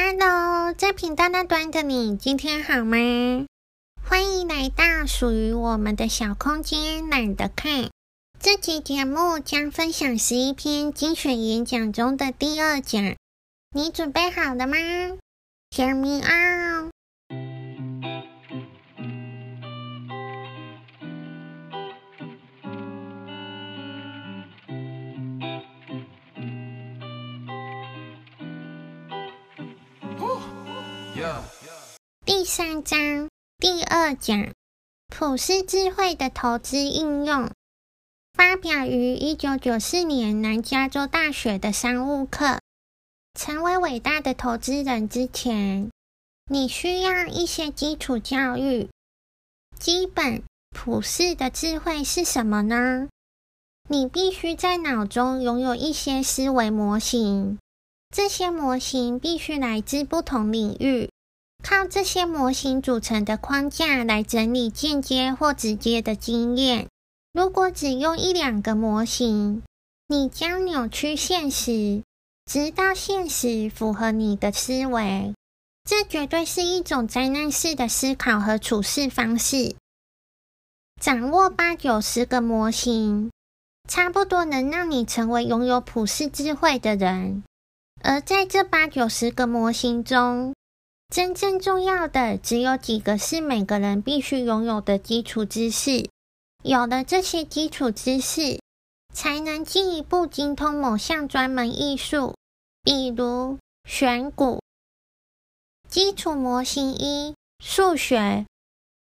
Hello，在频道那端的你，今天好吗？欢迎来到属于我们的小空间，懒得看。这期节目将分享十一篇精选演讲中的第二讲，你准备好了吗？Hear me out。第三章第二讲：普世智慧的投资应用，发表于一九九四年南加州大学的商务课。成为伟大的投资人之前，你需要一些基础教育。基本普世的智慧是什么呢？你必须在脑中拥有一些思维模型。这些模型必须来自不同领域，靠这些模型组成的框架来整理间接或直接的经验。如果只用一两个模型，你将扭曲现实，直到现实符合你的思维。这绝对是一种灾难式的思考和处事方式。掌握八九十个模型，差不多能让你成为拥有普世智慧的人。而在这八九十个模型中，真正重要的只有几个是每个人必须拥有的基础知识。有了这些基础知识，才能进一步精通某项专门艺术，比如选股。基础模型一：数学，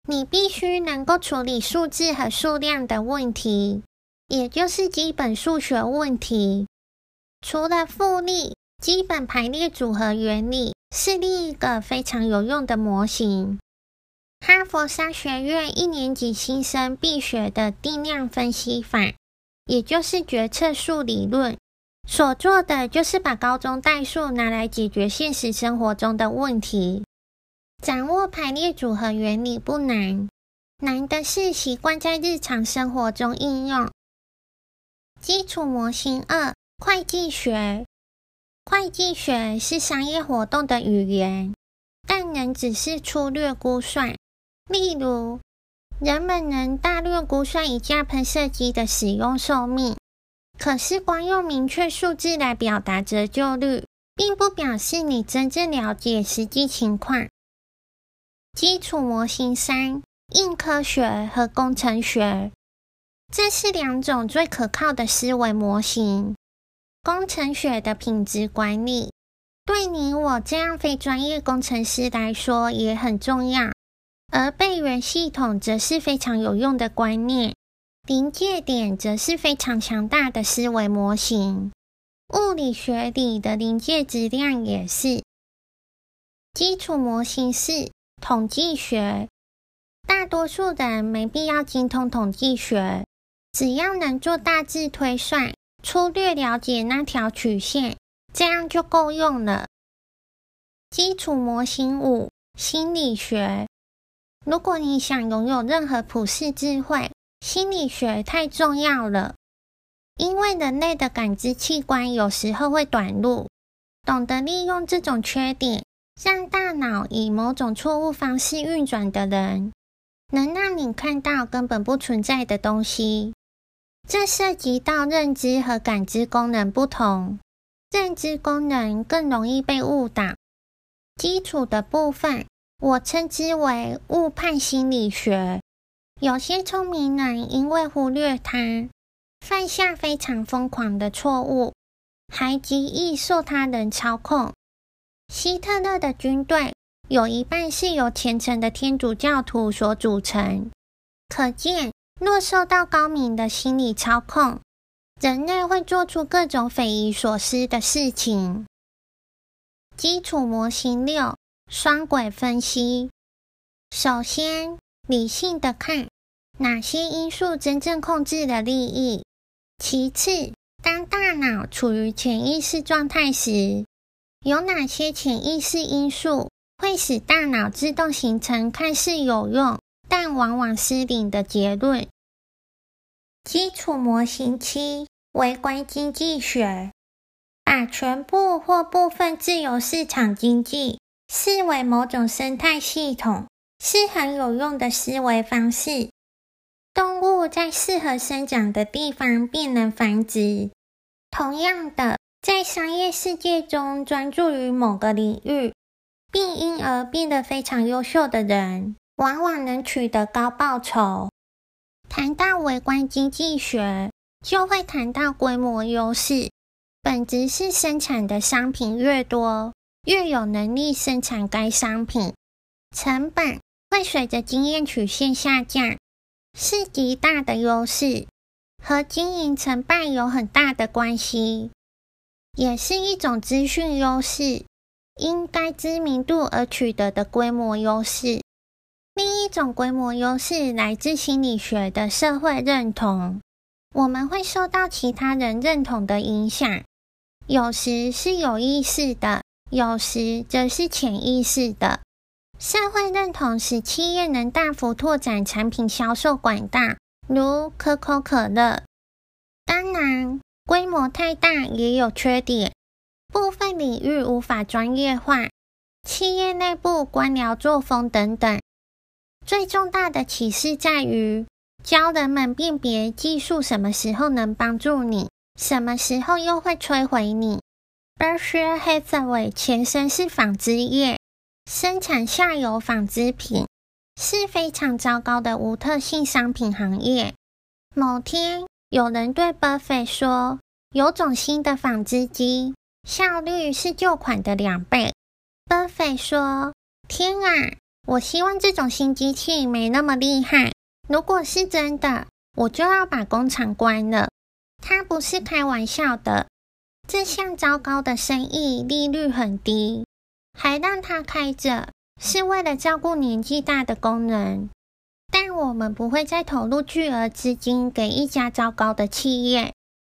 你必须能够处理数字和数量的问题，也就是基本数学问题。除了复利。基本排列组合原理是另一个非常有用的模型。哈佛商学院一年级新生必学的定量分析法，也就是决策树理论，所做的就是把高中代数拿来解决现实生活中的问题。掌握排列组合原理不难，难的是习惯在日常生活中应用。基础模型二：会计学。会计学是商业活动的语言，但仍只是粗略估算。例如，人们能大略估算一架喷射机的使用寿命，可是光用明确数字来表达折旧率，并不表示你真正了解实际情况。基础模型三：硬科学和工程学，这是两种最可靠的思维模型。工程学的品质管理，对你我这样非专业工程师来说也很重要。而备援系统则是非常有用的观念，临界点则是非常强大的思维模型。物理学里的临界质量也是。基础模型是：统计学。大多数人没必要精通统计学，只要能做大致推算。粗略了解那条曲线，这样就够用了。基础模型五：心理学。如果你想拥有任何普世智慧，心理学太重要了。因为人类的感知器官有时候会短路，懂得利用这种缺点，让大脑以某种错误方式运转的人，能让你看到根本不存在的东西。这涉及到认知和感知功能不同，认知功能更容易被误导。基础的部分，我称之为误判心理学。有些聪明人因为忽略它，犯下非常疯狂的错误，还极易受他人操控。希特勒的军队有一半是由虔诚的天主教徒所组成，可见。若受到高明的心理操控，人类会做出各种匪夷所思的事情。基础模型六：双轨分析。首先，理性的看哪些因素真正控制了利益；其次，当大脑处于潜意识状态时，有哪些潜意识因素会使大脑自动形成看似有用，但往往失灵的结论。基础模型七：微观经济学。把全部或部分自由市场经济视为某种生态系统，是很有用的思维方式。动物在适合生长的地方便能繁殖。同样的，在商业世界中专注于某个领域，并因而变得非常优秀的人，往往能取得高报酬。谈到微观经济学，就会谈到规模优势。本质是生产的商品越多，越有能力生产该商品，成本会随着经验曲线下降，是极大的优势，和经营成败有很大的关系，也是一种资讯优势，因该知名度而取得的规模优势。另一种规模优势来自心理学的社会认同，我们会受到其他人认同的影响。有时是有意识的，有时则是潜意识的。社会认同使企业能大幅拓展产品销售管道，如可口可乐。当然，规模太大也有缺点，部分领域无法专业化，企业内部官僚作风等等。最重大的启示在于教人们辨别技术什么时候能帮助你。什么时候又会摧毁你？Berkshire Hathaway 前身是纺织业，生产下游纺织品，是非常糟糕的无特性商品行业。某天，有人对 Buffett 说：“有种新的纺织机，效率是旧款的两倍。” Buffett 说：“天啊，我希望这种新机器没那么厉害。如果是真的，我就要把工厂关了。”他不是开玩笑的，这项糟糕的生意利率很低，还让他开着，是为了照顾年纪大的工人。但我们不会再投入巨额资金给一家糟糕的企业。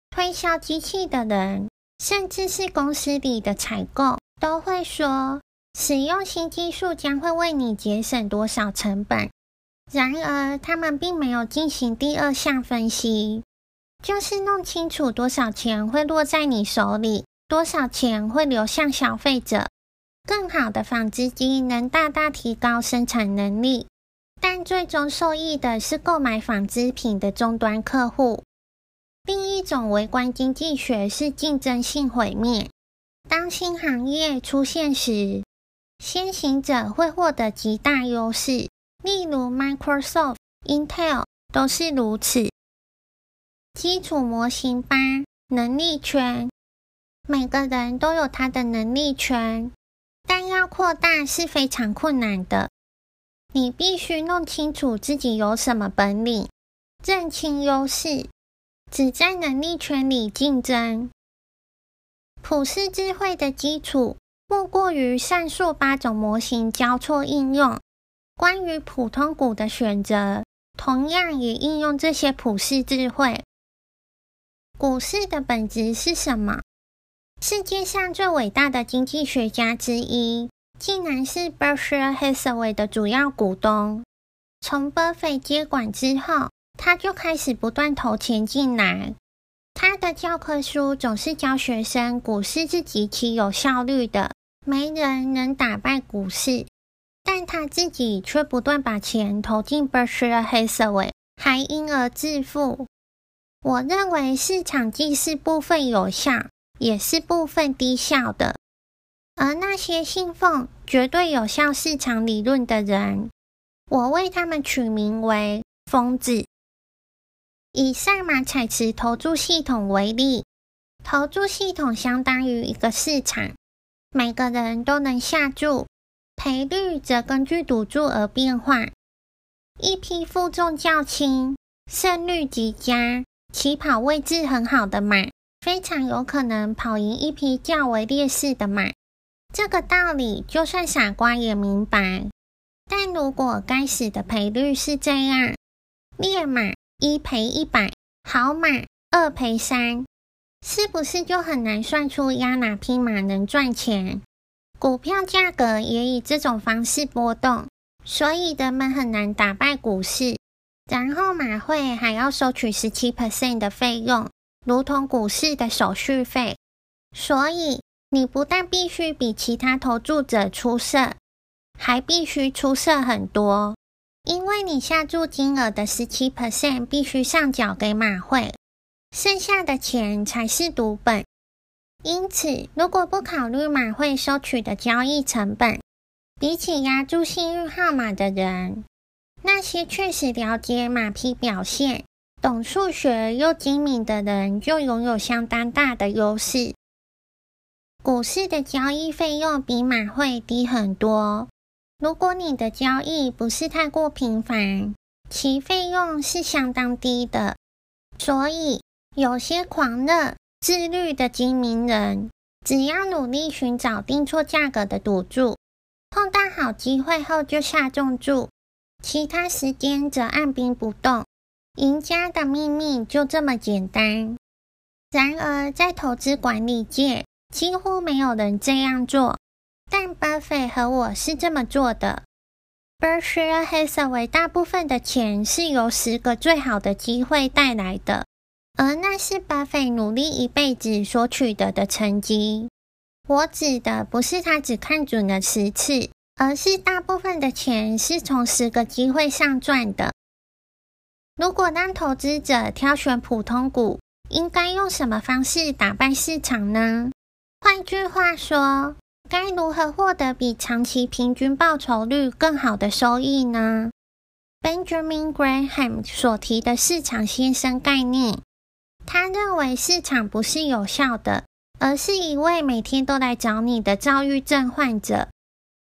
推销机器的人，甚至是公司里的采购，都会说使用新技术将会为你节省多少成本。然而，他们并没有进行第二项分析。就是弄清楚多少钱会落在你手里，多少钱会流向消费者。更好的纺织机能大大提高生产能力，但最终受益的是购买纺织品的终端客户。另一种微观经济学是竞争性毁灭。当新行业出现时，先行者会获得极大优势，例如 Microsoft、Intel 都是如此。基础模型八，能力圈。每个人都有他的能力圈，但要扩大是非常困难的。你必须弄清楚自己有什么本领，认清优势，只在能力圈里竞争。普世智慧的基础，莫过于上述八种模型交错应用。关于普通股的选择，同样也应用这些普世智慧。股市的本质是什么？世界上最伟大的经济学家之一，竟然是 Berkshire Hathaway 的主要股东。从 Buffett 接管之后，他就开始不断投钱进来。他的教科书总是教学生，股市是极其有效率的，没人能打败股市。但他自己却不断把钱投进 Berkshire Hathaway，还因而致富。我认为市场既是部分有效，也是部分低效的。而那些信奉绝对有效市场理论的人，我为他们取名为“疯子”。以赛马彩池投注系统为例，投注系统相当于一个市场，每个人都能下注，赔率则根据赌注而变化。一匹负重较轻、胜率极佳。起跑位置很好的马，非常有可能跑赢一匹较为劣势的马。这个道理，就算傻瓜也明白。但如果该死的赔率是这样：劣马一赔一百，好马二赔三，是不是就很难算出押哪匹马能赚钱？股票价格也以这种方式波动，所以人们很难打败股市。然后马会还要收取十七 percent 的费用，如同股市的手续费。所以你不但必须比其他投注者出色，还必须出色很多，因为你下注金额的十七 percent 必须上缴给马会，剩下的钱才是赌本。因此，如果不考虑马会收取的交易成本，比起押注幸运号码的人，那些确实了解马匹表现、懂数学又精明的人就拥有相当大的优势。股市的交易费用比马会低很多。如果你的交易不是太过频繁，其费用是相当低的。所以，有些狂热。自律的精明人，只要努力寻找定错价格的赌注，碰到好机会后就下重注，其他时间则按兵不动。赢家的秘密就这么简单。然而，在投资管理界，几乎没有人这样做，但巴菲特和我是这么做的。Berkshire Hathaway 大部分的钱是由十个最好的机会带来的。而那是巴菲努力一辈子所取得的成绩。我指的不是他只看准了十次，而是大部分的钱是从十个机会上赚的。如果让投资者挑选普通股，应该用什么方式打败市场呢？换句话说，该如何获得比长期平均报酬率更好的收益呢？Benjamin Graham 所提的市场先生概念。他认为市场不是有效的，而是一位每天都来找你的躁郁症患者。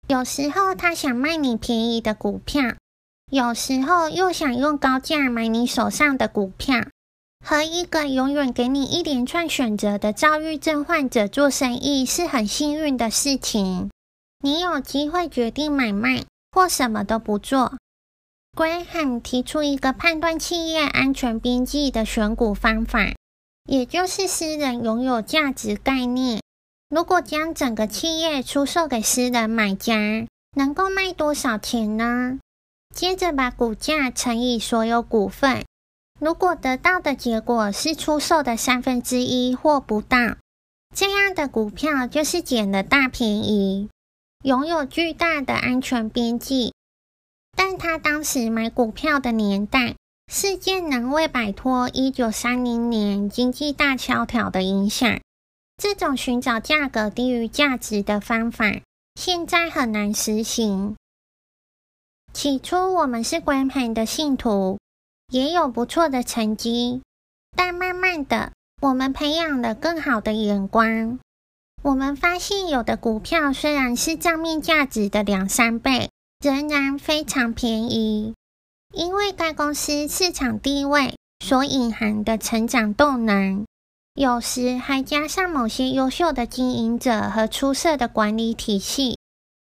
有时候他想卖你便宜的股票，有时候又想用高价买你手上的股票。和一个永远给你一连串选择的躁郁症患者做生意是很幸运的事情。你有机会决定买卖，或什么都不做。归汉提出一个判断企业安全边际的选股方法，也就是私人拥有价值概念。如果将整个企业出售给私人买家，能够卖多少钱呢？接着把股价乘以所有股份，如果得到的结果是出售的三分之一或不到，这样的股票就是捡了大便宜，拥有巨大的安全边际。但他当时买股票的年代，世界仍未摆脱一九三零年经济大萧条的影响。这种寻找价格低于价值的方法，现在很难实行。起初我们是 Graham 的信徒，也有不错的成绩。但慢慢的，我们培养了更好的眼光。我们发现，有的股票虽然是账面价值的两三倍。仍然非常便宜，因为该公司市场地位所隐含的成长动能，有时还加上某些优秀的经营者和出色的管理体系。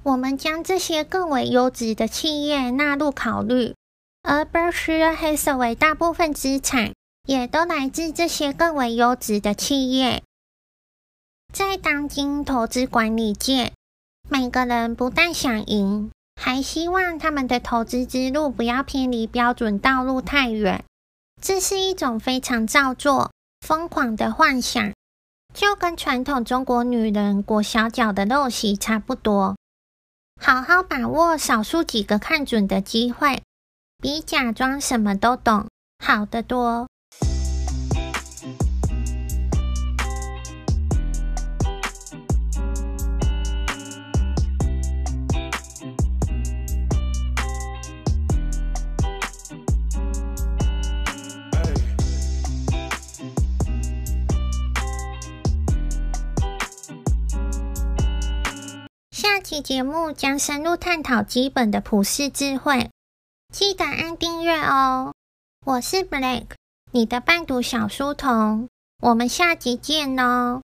我们将这些更为优质的企业纳入考虑，而 Berkshire Hathaway 大部分资产也都来自这些更为优质的企业。在当今投资管理界，每个人不但想赢。还希望他们的投资之路不要偏离标准道路太远，这是一种非常造作、疯狂的幻想，就跟传统中国女人裹小脚的陋习差不多。好好把握少数几个看准的机会，比假装什么都懂好得多。期节目将深入探讨基本的普世智慧，记得按订阅哦。我是 Blake，你的伴读小书童，我们下集见哦。